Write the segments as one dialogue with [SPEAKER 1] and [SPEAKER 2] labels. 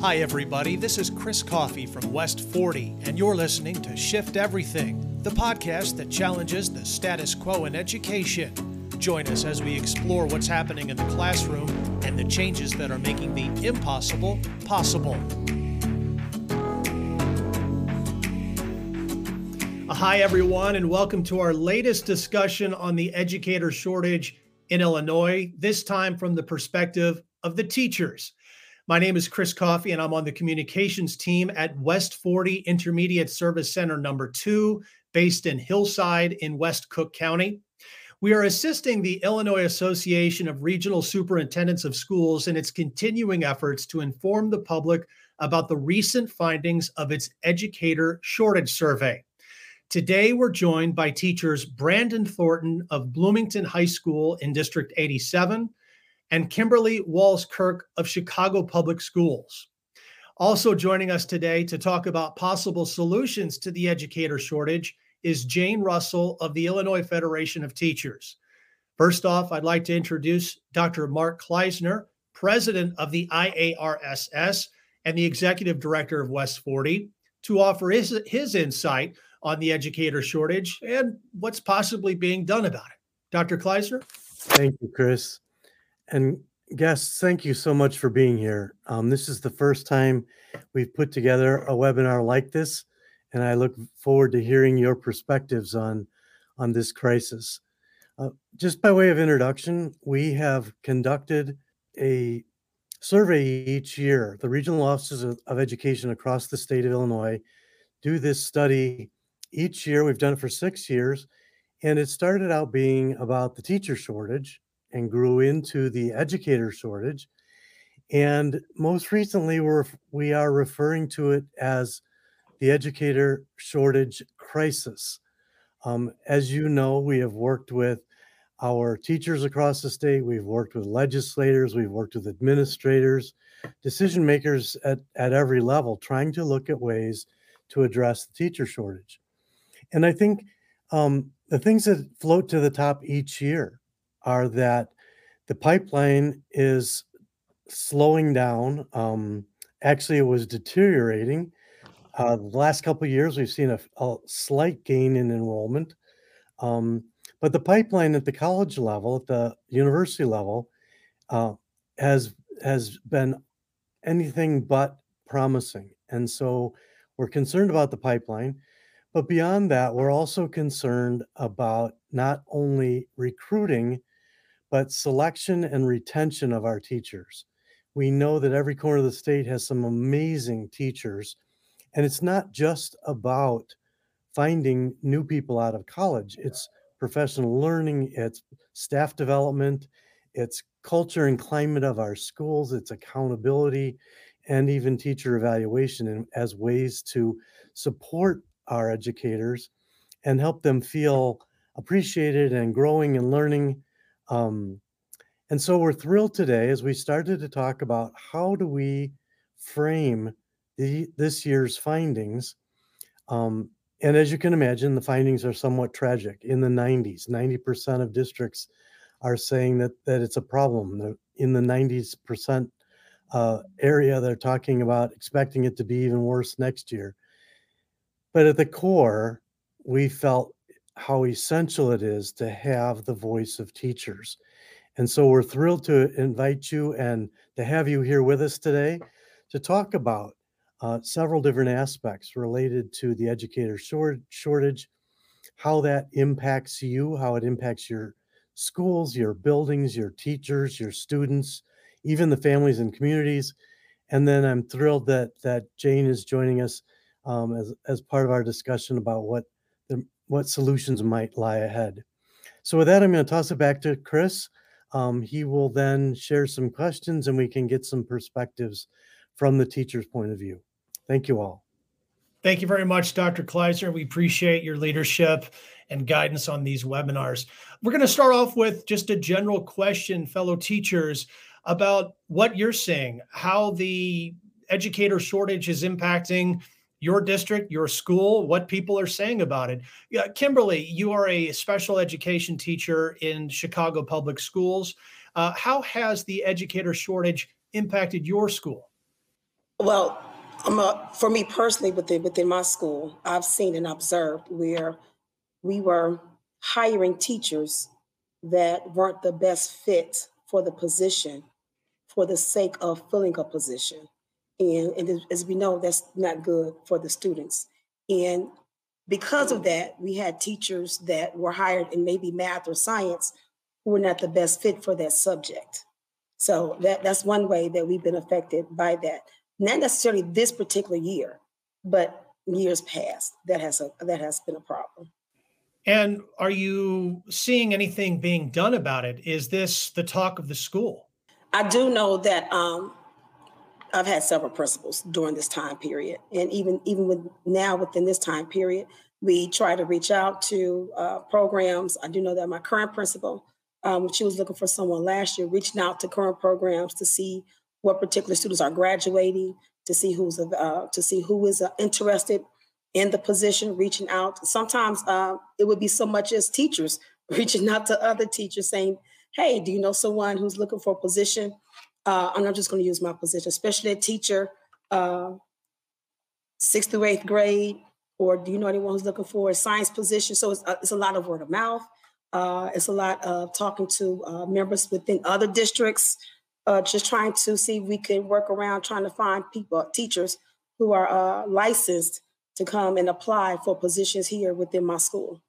[SPEAKER 1] Hi, everybody. This is Chris Coffey from West 40, and you're listening to Shift Everything, the podcast that challenges the status quo in education. Join us as we explore what's happening in the classroom and the changes that are making the impossible possible. Hi, everyone, and welcome to our latest discussion on the educator shortage in Illinois, this time from the perspective of the teachers. My name is Chris Coffey, and I'm on the communications team at West 40 Intermediate Service Center number two, based in Hillside in West Cook County. We are assisting the Illinois Association of Regional Superintendents of Schools in its continuing efforts to inform the public about the recent findings of its educator shortage survey. Today, we're joined by teachers Brandon Thornton of Bloomington High School in District 87 and Kimberly Walls Kirk of Chicago Public Schools. Also joining us today to talk about possible solutions to the educator shortage is Jane Russell of the Illinois Federation of Teachers. First off, I'd like to introduce Dr. Mark Klaisner, president of the IARSS and the executive director of West 40, to offer his, his insight on the educator shortage and what's possibly being done about it. Dr. Klaisner?
[SPEAKER 2] Thank you, Chris. And guests, thank you so much for being here. Um, this is the first time we've put together a webinar like this, and I look forward to hearing your perspectives on, on this crisis. Uh, just by way of introduction, we have conducted a survey each year. The regional offices of, of education across the state of Illinois do this study each year. We've done it for six years, and it started out being about the teacher shortage and grew into the educator shortage. And most recently, we're, we are referring to it as the educator shortage crisis. Um, as you know, we have worked with our teachers across the state, we've worked with legislators, we've worked with administrators, decision makers at, at every level, trying to look at ways to address the teacher shortage. And I think um, the things that float to the top each year are that the pipeline is slowing down. Um, actually, it was deteriorating. Uh, the last couple of years, we've seen a, a slight gain in enrollment. Um, but the pipeline at the college level, at the university level, uh, has has been anything but promising. And so we're concerned about the pipeline. But beyond that, we're also concerned about not only recruiting, but selection and retention of our teachers. We know that every corner of the state has some amazing teachers. And it's not just about finding new people out of college, it's professional learning, it's staff development, it's culture and climate of our schools, it's accountability, and even teacher evaluation as ways to support our educators and help them feel appreciated and growing and learning. Um, and so we're thrilled today as we started to talk about how do we frame the, this year's findings. Um, and as you can imagine, the findings are somewhat tragic. In the 90s, 90% of districts are saying that that it's a problem. In the 90s percent uh, area, they're talking about expecting it to be even worse next year. But at the core, we felt how essential it is to have the voice of teachers. And so we're thrilled to invite you and to have you here with us today to talk about uh, several different aspects related to the educator short- shortage, how that impacts you, how it impacts your schools, your buildings, your teachers, your students, even the families and communities. And then I'm thrilled that that Jane is joining us um, as, as part of our discussion about what what solutions might lie ahead. So with that, I'm going to toss it back to Chris. Um, he will then share some questions and we can get some perspectives from the teacher's point of view. Thank you all.
[SPEAKER 1] Thank you very much, Dr. Klaisner. We appreciate your leadership and guidance on these webinars. We're going to start off with just a general question, fellow teachers, about what you're seeing, how the educator shortage is impacting your district, your school, what people are saying about it. Yeah, Kimberly, you are a special education teacher in Chicago Public Schools. Uh, how has the educator shortage impacted your school?
[SPEAKER 3] Well, a, for me personally, within within my school, I've seen and observed where we were hiring teachers that weren't the best fit for the position for the sake of filling a position. And, and as we know, that's not good for the students. And because of that, we had teachers that were hired in maybe math or science who were not the best fit for that subject. So that, that's one way that we've been affected by that. Not necessarily this particular year, but years past, that has a that has been a problem.
[SPEAKER 1] And are you seeing anything being done about it? Is this the talk of the school?
[SPEAKER 3] I do know that um, I've had several principals during this time period, and even even with now within this time period, we try to reach out to uh, programs. I do know that my current principal, um, she was looking for someone last year, reaching out to current programs to see what particular students are graduating, to see who's uh, to see who is uh, interested in the position, reaching out. Sometimes uh, it would be so much as teachers reaching out to other teachers saying, hey, do you know someone who's looking for a position? Uh, I'm not just going to use my position, especially a teacher, uh, sixth through eighth grade, or do you know anyone who's looking for a science position? So it's, uh, it's a lot of word of mouth. Uh, it's a lot of talking to uh, members within other districts, uh, just trying to see if we can work around trying to find people, teachers who are licensed to come and apply for positions here within my school.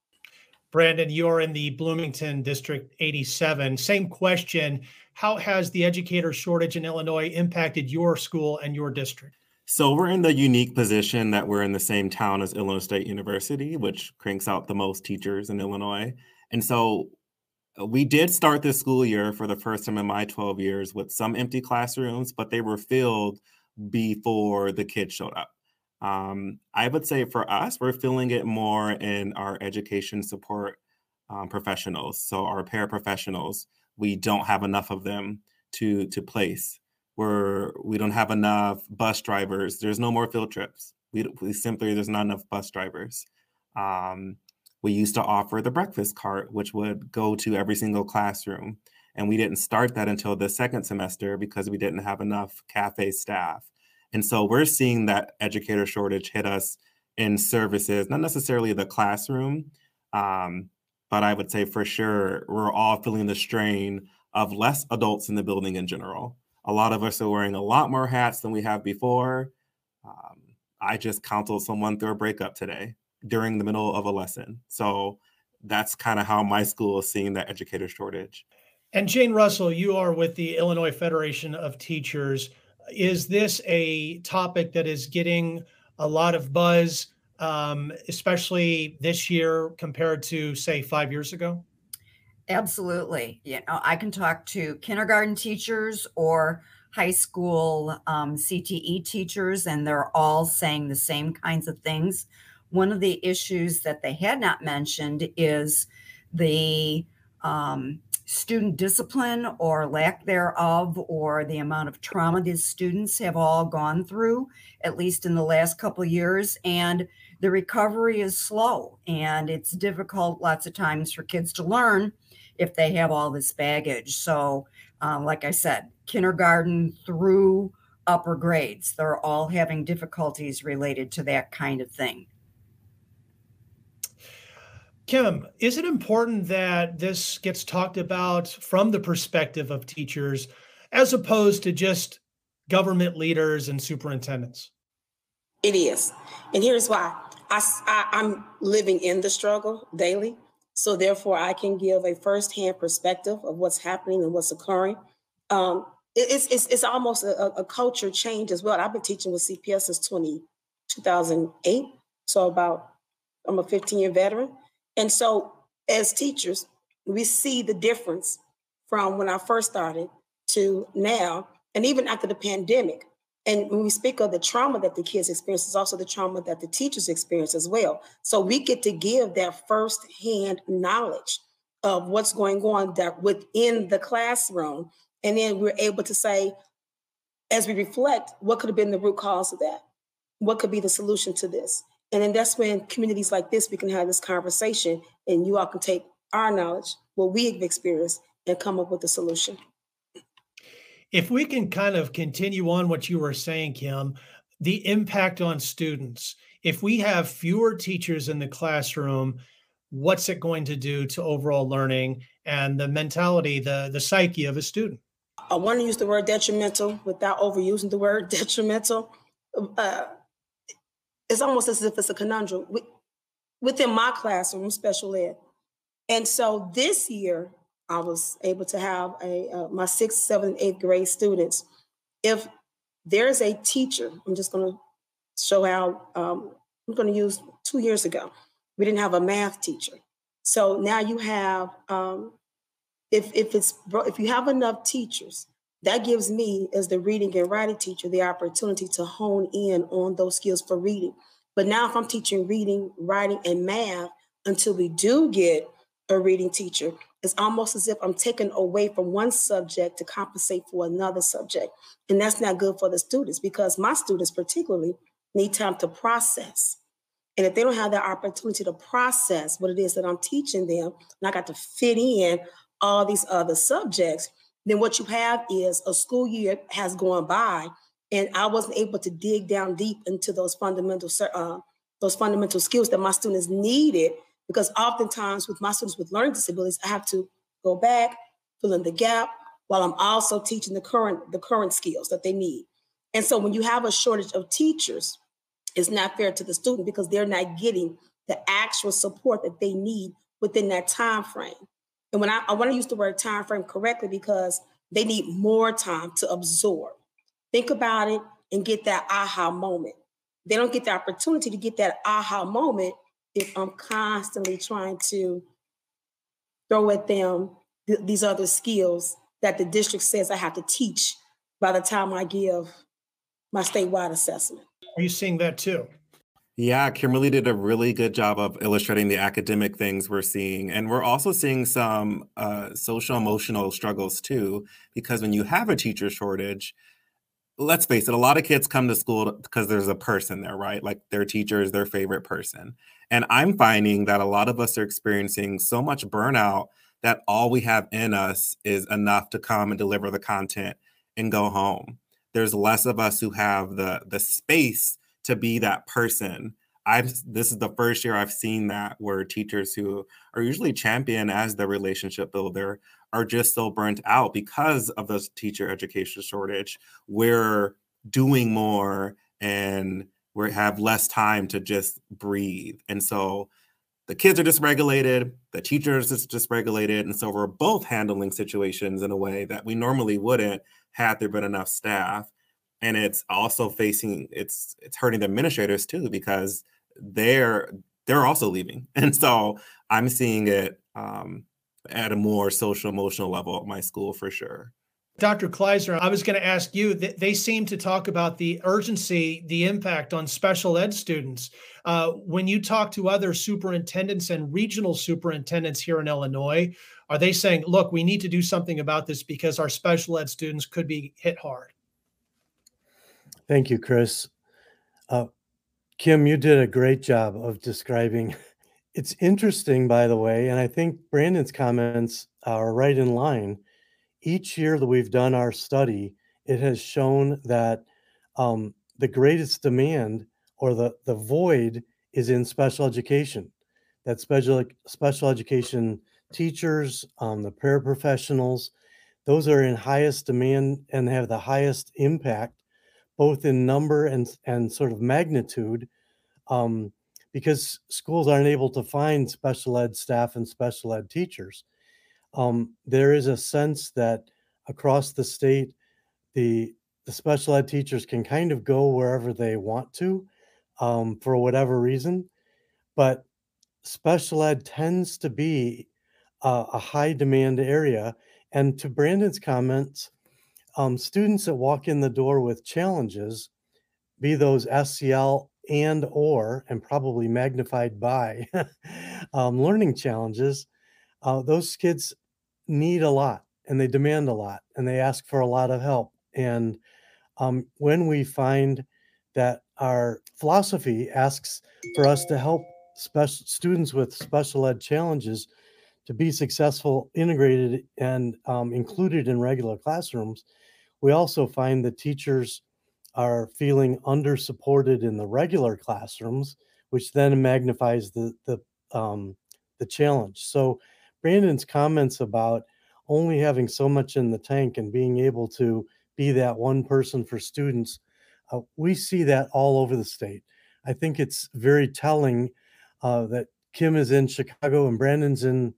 [SPEAKER 1] Brandon, you're in the Bloomington District 87. Same question. How has the educator shortage in Illinois impacted your school and your district?
[SPEAKER 4] So we're in the unique position that we're in the same town as Illinois State University, which cranks out the most teachers in Illinois. And so uh, we did start this school year for the first time in my 12 years with some empty classrooms, but they were filled before the kids showed up. Um, I would say for us, we're feeling it more in our education support um, professionals. So our paraprofessionals, we don't have enough of them to to place. We're we don't have enough bus drivers. There's no more field trips. We, we simply there's not enough bus drivers. Um, we used to offer the breakfast cart, which would go to every single classroom. And we didn't start that until the second semester because we didn't have enough cafe staff. And so we're seeing that educator shortage hit us in services, not necessarily the classroom, um, but I would say for sure we're all feeling the strain of less adults in the building in general. A lot of us are wearing a lot more hats than we have before. Um, I just counseled someone through a breakup today during the middle of a lesson. So that's kind of how my school is seeing that educator shortage.
[SPEAKER 1] And Jane Russell, you are with the Illinois Federation of Teachers is this a topic that is getting a lot of buzz, um, especially this year compared to, say, five years ago?
[SPEAKER 5] Absolutely. You know, I can talk to kindergarten teachers or high school um, CTE teachers, and they're all saying the same kinds of things. One of the issues that they had not mentioned is the um, student discipline or lack thereof, or the amount of trauma these students have all gone through, at least in the last couple years. And the recovery is slow and it's difficult lots of times for kids to learn if they have all this baggage. So, um, like I said, kindergarten through upper grades, they're all having difficulties related to that kind of thing.
[SPEAKER 1] Kim, is it important that this gets talked about from the perspective of teachers as opposed to just government leaders and superintendents?
[SPEAKER 3] It is. And here's why I, I, am living in the struggle daily. So, therefore, I can give a firsthand perspective of what's happening and what's occurring. Um, it, it's, it's, it's almost a, a, culture change as well. I've been teaching with CPS since 20, 2008. So, about, I'm a 15 year veteran. And so, as teachers, we see the difference from when I first started to now, and even after the pandemic. And when we speak of the trauma that the kids experience, is also the trauma that the teachers experience as well. So we get to give that firsthand knowledge of what's going on that within the classroom. And then we're able to say, as we reflect, what could have been the root cause of that? What could be the solution to this? And then that's when communities like this, we can have this conversation and you all can take our knowledge, what we have experienced, and come up with a solution.
[SPEAKER 1] If we can kind of continue on what you were saying, Kim, the impact on students. If we have fewer teachers in the classroom, what's it going to do to overall learning and the mentality, the, the psyche of a student?
[SPEAKER 3] I want to use the word detrimental without overusing the word detrimental. Uh, it's almost as if it's a conundrum within my classroom, special ed. And so this year, I was able to have a uh, my sixth, seventh, eighth grade students. If there's a teacher, I'm just going to show how um, I'm going to use two years ago. We didn't have a math teacher, so now you have. Um, if if it's if you have enough teachers, that gives me as the reading and writing teacher the opportunity to hone in on those skills for reading. But now, if I'm teaching reading, writing, and math until we do get a reading teacher, it's almost as if I'm taking away from one subject to compensate for another subject. And that's not good for the students because my students, particularly, need time to process. And if they don't have that opportunity to process what it is that I'm teaching them, and I got to fit in all these other subjects, then what you have is a school year has gone by and I wasn't able to dig down deep into those fundamental uh, those fundamental skills that my students needed because oftentimes with my students with learning disabilities, I have to go back, fill in the gap, while I'm also teaching the current the current skills that they need. And so when you have a shortage of teachers, it's not fair to the student because they're not getting the actual support that they need within that time frame. And when I, I want to use the word time frame correctly because they need more time to absorb. Think about it and get that aha moment. They don't get the opportunity to get that aha moment if I'm constantly trying to throw at them th- these other skills that the district says I have to teach by the time I give my statewide assessment.
[SPEAKER 1] Are you seeing that too?
[SPEAKER 4] Yeah, Kimberly did a really good job of illustrating the academic things we're seeing. And we're also seeing some uh, social emotional struggles too, because when you have a teacher shortage, let's face it, a lot of kids come to school because there's a person there, right? Like their teacher is their favorite person. And I'm finding that a lot of us are experiencing so much burnout that all we have in us is enough to come and deliver the content and go home. There's less of us who have the the space to be that person. I've this is the first year I've seen that where teachers who are usually champion as the relationship builder are just so burnt out because of the teacher education shortage. We're doing more and we have less time to just breathe. And so the kids are dysregulated, the teachers is dysregulated. And so we're both handling situations in a way that we normally wouldn't had there been enough staff. And it's also facing it's it's hurting the administrators too because they're they're also leaving. And so I'm seeing it um, at a more social emotional level at my school for sure.
[SPEAKER 1] Dr. Klaisner, I was going to ask you they seem to talk about the urgency, the impact on special ed students. Uh, when you talk to other superintendents and regional superintendents here in Illinois, are they saying, look, we need to do something about this because our special ed students could be hit hard?
[SPEAKER 2] Thank you, Chris. Uh, Kim, you did a great job of describing it's interesting, by the way, and I think Brandon's comments are right in line. Each year that we've done our study, it has shown that um, the greatest demand or the, the void is in special education. That special special education teachers, um, the paraprofessionals, those are in highest demand and have the highest impact, both in number and and sort of magnitude. Um, because schools aren't able to find special ed staff and special ed teachers. Um, there is a sense that across the state, the the special ed teachers can kind of go wherever they want to um, for whatever reason, but special ed tends to be a, a high demand area. And to Brandon's comments, um, students that walk in the door with challenges, be those SEL and or and probably magnified by um, learning challenges uh, those kids need a lot and they demand a lot and they ask for a lot of help and um, when we find that our philosophy asks for us to help special students with special ed challenges to be successful integrated and um, included in regular classrooms we also find that teachers are feeling under supported in the regular classrooms, which then magnifies the the um, the challenge. So Brandon's comments about only having so much in the tank and being able to be that one person for students, uh, we see that all over the state. I think it's very telling uh, that Kim is in Chicago and Brandon's in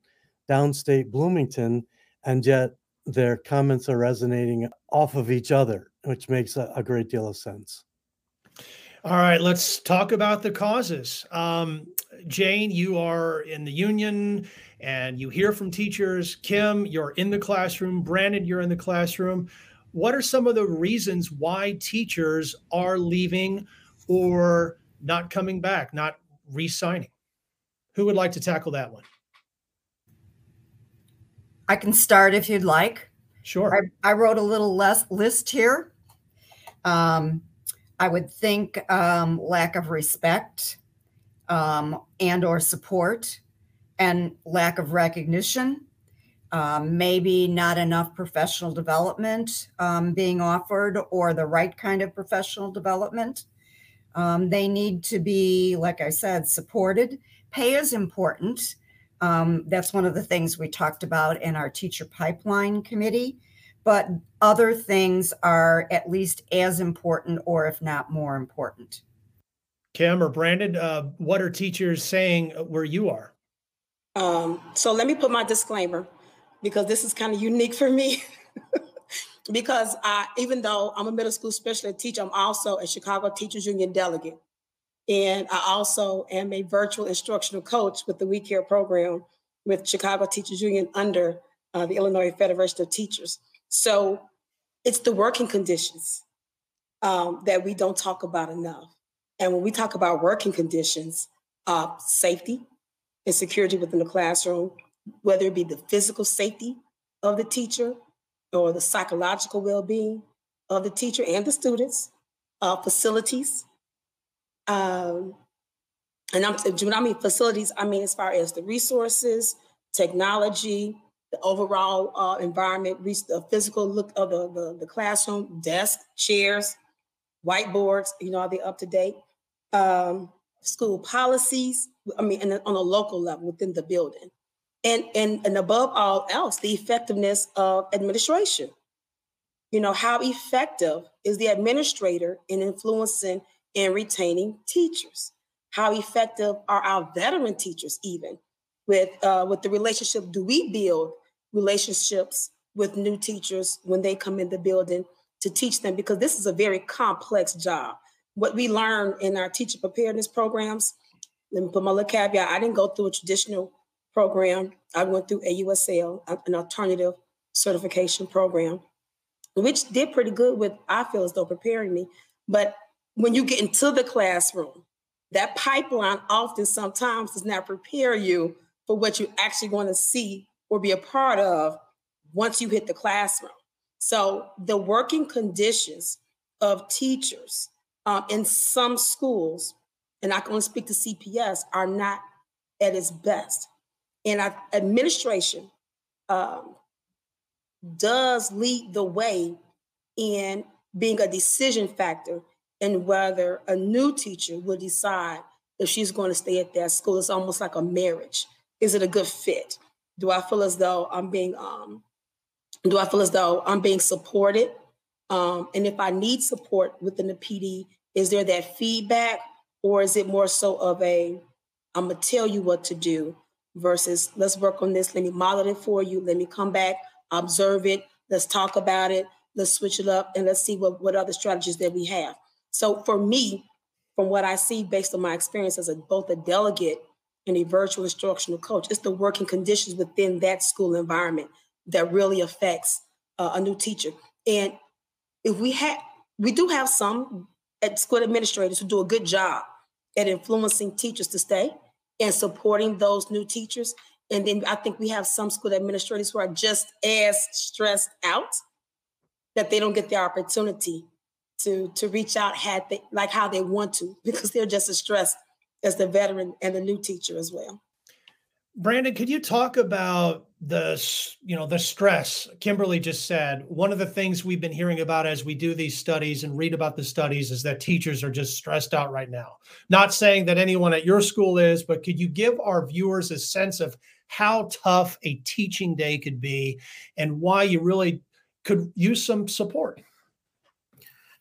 [SPEAKER 2] downstate Bloomington, and yet their comments are resonating off of each other, which makes a, a great deal of sense.
[SPEAKER 1] All right, let's talk about the causes. Um, Jane, you are in the union and you hear from teachers. Kim, you're in the classroom. Brandon, you're in the classroom. What are some of the reasons why teachers are leaving or not coming back, not re signing? Who would like to tackle that one?
[SPEAKER 5] I can start if you'd like.
[SPEAKER 1] Sure.
[SPEAKER 5] I, I wrote a little less list here. Um, I would think um, lack of respect um, and or support and lack of recognition. Um, maybe not enough professional development um, being offered or the right kind of professional development. Um, they need to be, like I said, supported. Pay is important. Um, that's one of the things we talked about in our teacher pipeline committee. But other things are at least as important, or if not more important.
[SPEAKER 1] Kim or Brandon, uh, what are teachers saying where you are?
[SPEAKER 3] Um, so let me put my disclaimer because this is kind of unique for me. because I, even though I'm a middle school special ed teacher, I'm also a Chicago Teachers Union delegate. And I also am a virtual instructional coach with the We Care program with Chicago Teachers Union under uh, the Illinois Federation of Teachers. So it's the working conditions um, that we don't talk about enough. And when we talk about working conditions, uh, safety and security within the classroom, whether it be the physical safety of the teacher or the psychological well-being of the teacher and the students, uh, facilities, um, and I'm, when I mean facilities, I mean as far as the resources, technology, the overall uh, environment, the physical look of the, the, the classroom, desk, chairs, whiteboards, you know, are they up to date? Um, school policies, I mean, and on a local level within the building. And, and, and above all else, the effectiveness of administration. You know, how effective is the administrator in influencing and retaining teachers? How effective are our veteran teachers even with uh, with the relationship? Do we build relationships with new teachers when they come in the building to teach them? Because this is a very complex job. What we learn in our teacher preparedness programs, let me put my little caveat, I didn't go through a traditional program. I went through AUSL, an alternative certification program, which did pretty good with, I feel as though preparing me. But when you get into the classroom, that pipeline often sometimes does not prepare you for what you're actually going to see or be a part of once you hit the classroom. So the working conditions of teachers um, in some schools, and I can only speak to CPS, are not at its best. And I, administration um, does lead the way in being a decision factor in whether a new teacher will decide if she's going to stay at that school. It's almost like a marriage. Is it a good fit? Do I feel as though I'm being um, do I feel as though I'm being supported? Um, and if I need support within the PD, is there that feedback, or is it more so of a I'm gonna tell you what to do versus let's work on this. Let me model it for you. Let me come back, observe it. Let's talk about it. Let's switch it up and let's see what, what other strategies that we have. So for me, from what I see based on my experience as a, both a delegate and a virtual instructional coach, it's the working conditions within that school environment that really affects uh, a new teacher. And if we have, we do have some at school administrators who do a good job at influencing teachers to stay and supporting those new teachers. And then I think we have some school administrators who are just as stressed out that they don't get the opportunity to to reach out had they like how they want to because they're just as stressed as the veteran and the new teacher as well.
[SPEAKER 1] Brandon, could you talk about the you know the stress? Kimberly just said one of the things we've been hearing about as we do these studies and read about the studies is that teachers are just stressed out right now. Not saying that anyone at your school is but could you give our viewers a sense of how tough a teaching day could be and why you really could use some support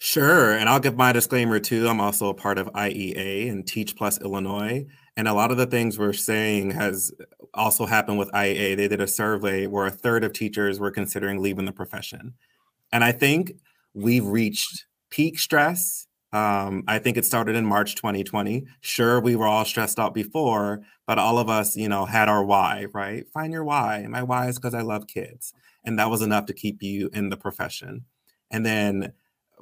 [SPEAKER 4] Sure. And I'll give my disclaimer too. I'm also a part of IEA and Teach Plus Illinois. And a lot of the things we're saying has also happened with IEA. They did a survey where a third of teachers were considering leaving the profession. And I think we've reached peak stress. Um, I think it started in March 2020. Sure, we were all stressed out before, but all of us, you know, had our why, right? Find your why. My why is because I love kids. And that was enough to keep you in the profession. And then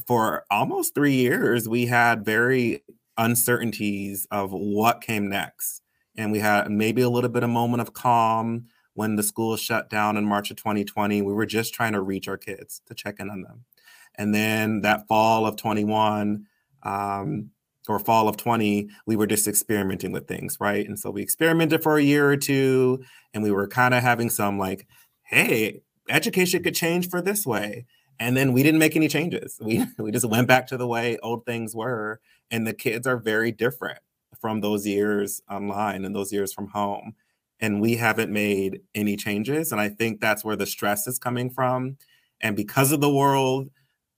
[SPEAKER 4] for almost three years, we had very uncertainties of what came next. And we had maybe a little bit of moment of calm when the school shut down in March of 2020. We were just trying to reach our kids to check in on them. And then that fall of 21, um, or fall of 20, we were just experimenting with things, right? And so we experimented for a year or two, and we were kind of having some like, hey, education could change for this way and then we didn't make any changes. We we just went back to the way old things were and the kids are very different from those years online and those years from home. And we haven't made any changes and i think that's where the stress is coming from. And because of the world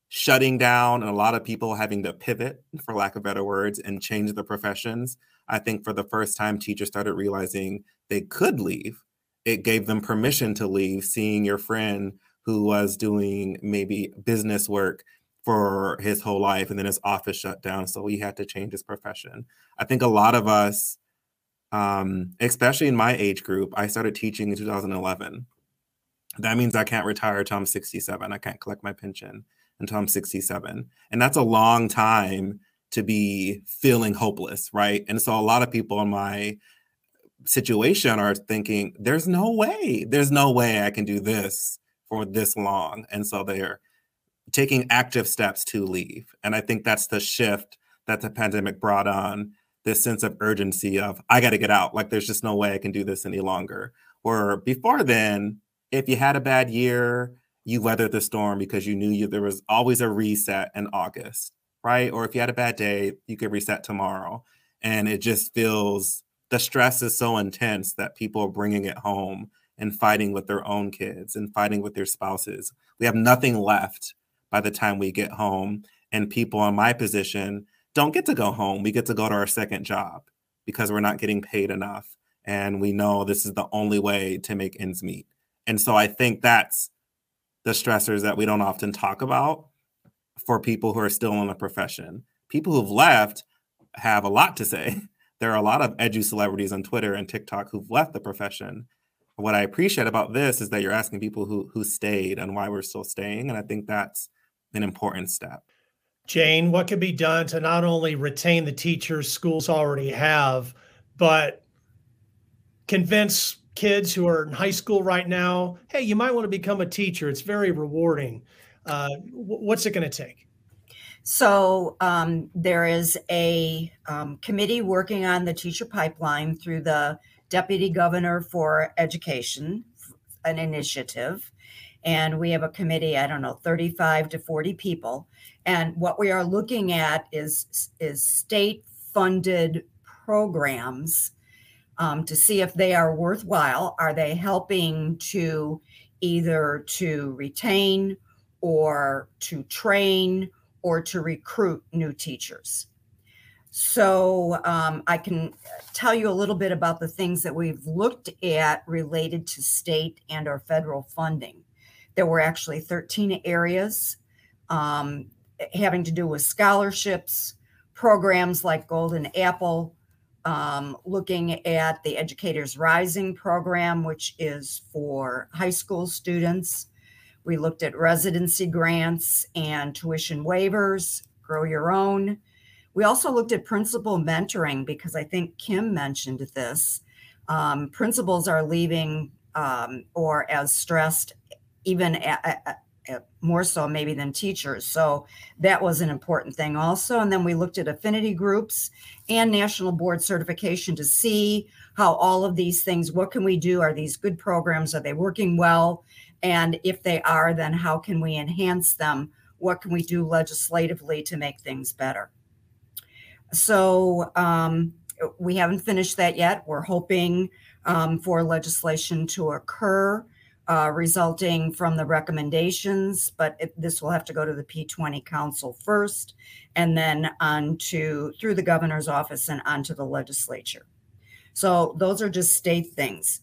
[SPEAKER 4] shutting down and a lot of people having to pivot for lack of better words and change their professions i think for the first time teachers started realizing they could leave. It gave them permission to leave seeing your friend who was doing maybe business work for his whole life and then his office shut down so he had to change his profession. I think a lot of us um, especially in my age group i started teaching in 2011 that means i can't retire until i'm 67 i can't collect my pension until i'm 67 and that's a long time to be feeling hopeless right? And so a lot of people in my situation are thinking there's no way. There's no way i can do this for this long. And so they're taking active steps to leave. And I think that's the shift that the pandemic brought on this sense of urgency of, I got to get out. Like, there's just no way I can do this any longer. Or before then, if you had a bad year, you weathered the storm because you knew you, there was always a reset in August, right? Or if you had a bad day, you could reset tomorrow. And it just feels the stress is so intense that people are bringing it home and fighting with their own kids and fighting with their spouses. We have nothing left by the time we get home. And people in my position don't get to go home. We get to go to our second job because we're not getting paid enough. And we know this is the only way to make ends meet. And so I think that's the stressors that we don't often talk about for people who are still in the profession. People who've left have a lot to say. There are a lot of edu celebrities on Twitter and TikTok who've left the profession what I appreciate about this is that you're asking people who who stayed and why we're still staying, and I think that's an important step.
[SPEAKER 1] Jane, what could be done to not only retain the teachers schools already have, but convince kids who are in high school right now, hey, you might want to become a teacher. It's very rewarding. Uh, what's it going to take?
[SPEAKER 5] So um, there is a um, committee working on the teacher pipeline through the deputy governor for education, an initiative. And we have a committee, I don't know, 35 to 40 people. And what we are looking at is, is state funded programs um, to see if they are worthwhile. Are they helping to either to retain or to train or to recruit new teachers? So um, I can tell you a little bit about the things that we've looked at related to state and or federal funding. There were actually 13 areas um, having to do with scholarships, programs like Golden Apple, um, looking at the Educators Rising program, which is for high school students. We looked at residency grants and tuition waivers, grow your own we also looked at principal mentoring because I think Kim mentioned this. Um, principals are leaving um, or as stressed, even at, uh, more so maybe than teachers. So that was an important thing also. And then we looked at affinity groups and national board certification to see how all of these things, what can we do? Are these good programs? Are they working well? And if they are, then how can we enhance them? What can we do legislatively to make things better? So um, we haven't finished that yet. We're hoping um, for legislation to occur uh, resulting from the recommendations, but it, this will have to go to the P20 Council first and then on to through the governor's office and onto the legislature. So those are just state things.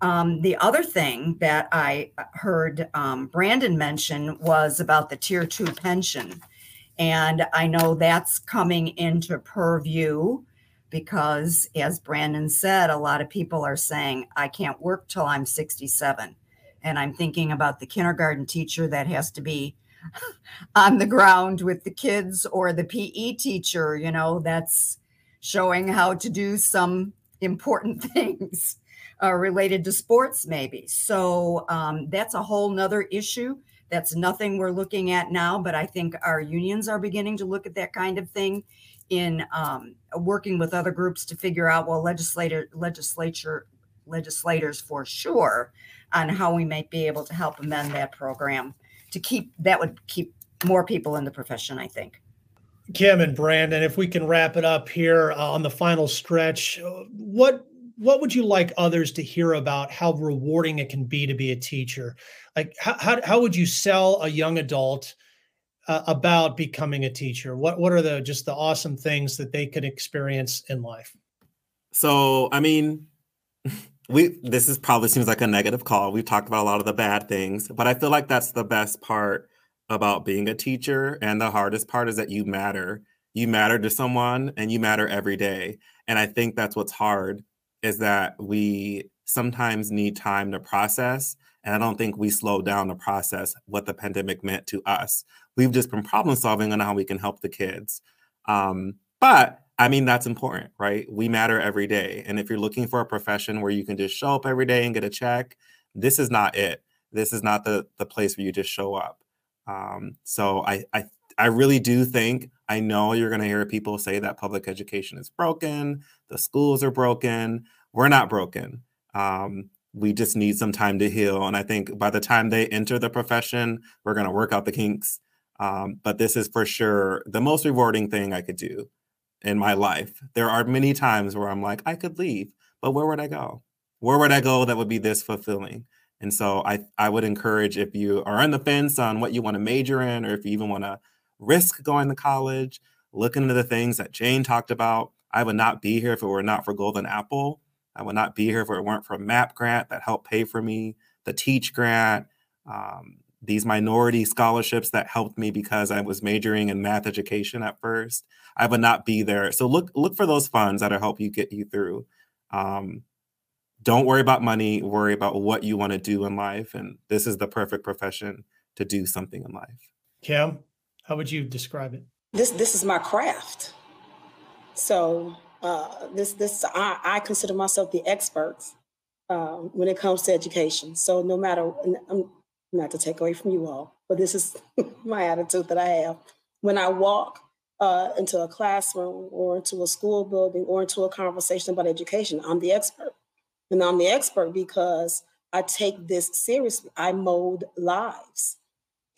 [SPEAKER 5] Um, the other thing that I heard um, Brandon mention was about the tier two pension. And I know that's coming into purview because, as Brandon said, a lot of people are saying, I can't work till I'm 67 and I'm thinking about the kindergarten teacher that has to be on the ground with the kids or the PE teacher, you know, that's showing how to do some important things uh, related to sports, maybe. So um, that's a whole nother issue. That's nothing we're looking at now, but I think our unions are beginning to look at that kind of thing in um, working with other groups to figure out, well, legislator, legislature, legislators for sure on how we might be able to help amend that program to keep that would keep more people in the profession, I think.
[SPEAKER 1] Kim and Brandon, if we can wrap it up here uh, on the final stretch, uh, what what would you like others to hear about how rewarding it can be to be a teacher? Like how how, how would you sell a young adult uh, about becoming a teacher? What what are the just the awesome things that they could experience in life?
[SPEAKER 4] So, I mean, we this is probably seems like a negative call. We've talked about a lot of the bad things, but I feel like that's the best part about being a teacher. And the hardest part is that you matter. You matter to someone and you matter every day. And I think that's what's hard is that we sometimes need time to process. And I don't think we slow down to process what the pandemic meant to us. We've just been problem solving on how we can help the kids. Um, but I mean, that's important, right? We matter every day. And if you're looking for a profession where you can just show up every day and get a check, this is not it. This is not the, the place where you just show up. Um, so I, I, I really do think, I know you're going to hear people say that public education is broken, the schools are broken. We're not broken. Um, we just need some time to heal. And I think by the time they enter the profession, we're going to work out the kinks. Um, but this is for sure the most rewarding thing I could do in my life. There are many times where I'm like, I could leave, but where would I go? Where would I go that would be this fulfilling? And so I, I would encourage if you are on the fence on what you want to major in, or if you even want to risk going to college, look into the things that Jane talked about. I would not be here if it were not for Golden Apple. I would not be here if it weren't for MAP grant that helped pay for me, the Teach grant, um, these minority scholarships that helped me because I was majoring in math education at first. I would not be there. So look look for those funds that'll help you get you through. Um, don't worry about money. Worry about what you want to do in life, and this is the perfect profession to do something in life.
[SPEAKER 1] Kim, how would you describe it?
[SPEAKER 3] This this is my craft. So uh, this this I, I consider myself the expert uh, when it comes to education. So no matter, I'm, not to take away from you all, but this is my attitude that I have. When I walk uh, into a classroom or into a school building or into a conversation about education, I'm the expert. And I'm the expert because I take this seriously. I mold lives.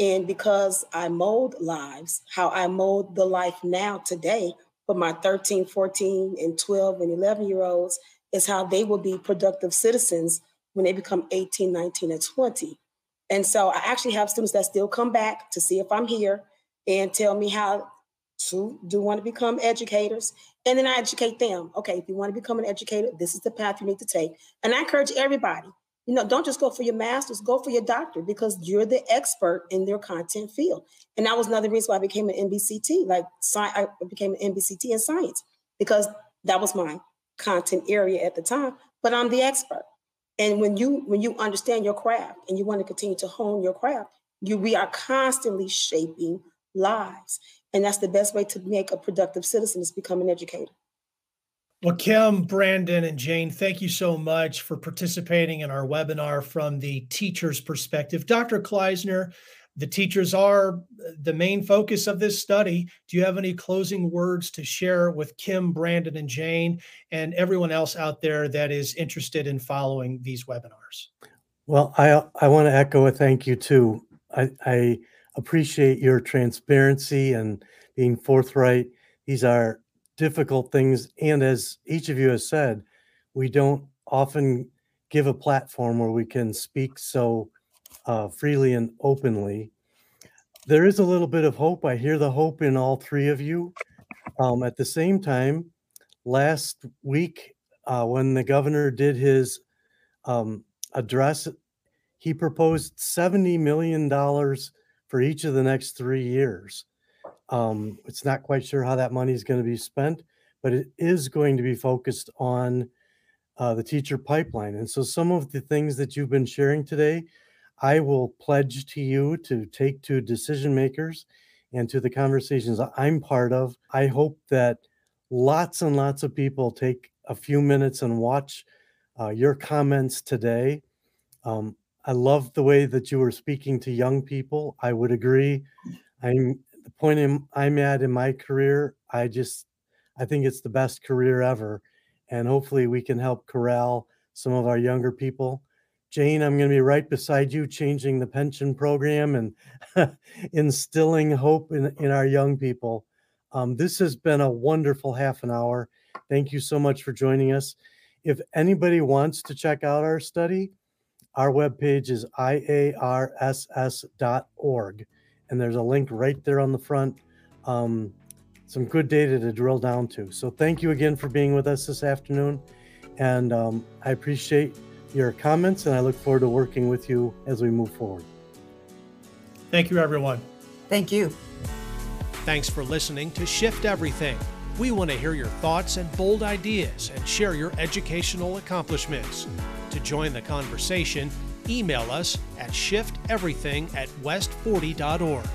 [SPEAKER 3] And because I mold lives, how I mold the life now today for my 13, 14, and 12 and 11 year olds is how they will be productive citizens when they become 18, 19, and 20. And so I actually have students that still come back to see if I'm here and tell me how to do want to become educators. And then I educate them. Okay, if you want to become an educator, this is the path you need to take. And I encourage everybody, you know, don't just go for your master's, go for your doctor because you're the expert in their content field. And that was another reason why I became an NBCT, like I became an NBCT in science because that was my content area at the time. But I'm the expert. And when you when you understand your craft and you want to continue to hone your craft, you we are constantly shaping lives. And that's the best way to make a productive citizen is become an educator.
[SPEAKER 1] Well, Kim, Brandon, and Jane, thank you so much for participating in our webinar from the teacher's perspective. Dr. Klaisner, the teachers are the main focus of this study. Do you have any closing words to share with Kim, Brandon, and Jane, and everyone else out there that is interested in following these webinars?
[SPEAKER 2] Well, I I want to echo a thank you too. I, I appreciate your transparency and being forthright. These are difficult things, and as each of you has said, we don't often give a platform where we can speak so uh, freely and openly. There is a little bit of hope. I hear the hope in all three of you. Um, at the same time, last week, uh, when the governor did his um, address, he proposed $70 million for each of the next three years. Um, it's not quite sure how that money is going to be spent, but it is going to be focused on uh, the teacher pipeline. And so, some of the things that you've been sharing today, I will pledge to you to take to decision makers and to the conversations I'm part of. I hope that lots and lots of people take a few minutes and watch uh, your comments today. Um, I love the way that you were speaking to young people. I would agree. I'm the point I'm, I'm at in my career. I just, I think it's the best career ever. And hopefully we can help corral some of our younger people. Jane, I'm going to be right beside you, changing the pension program and instilling hope in, in our young people. Um, this has been a wonderful half an hour. Thank you so much for joining us. If anybody wants to check out our study, our webpage is iarss.org, and there's a link right there on the front. Um, some good data to drill down to. So, thank you again for being with us this afternoon. And um, I appreciate your comments, and I look forward to working with you as we move forward.
[SPEAKER 1] Thank you, everyone.
[SPEAKER 5] Thank you.
[SPEAKER 1] Thanks for listening to Shift Everything. We want to hear your thoughts and bold ideas and share your educational accomplishments. To join the conversation, email us at shifteverything at west40.org.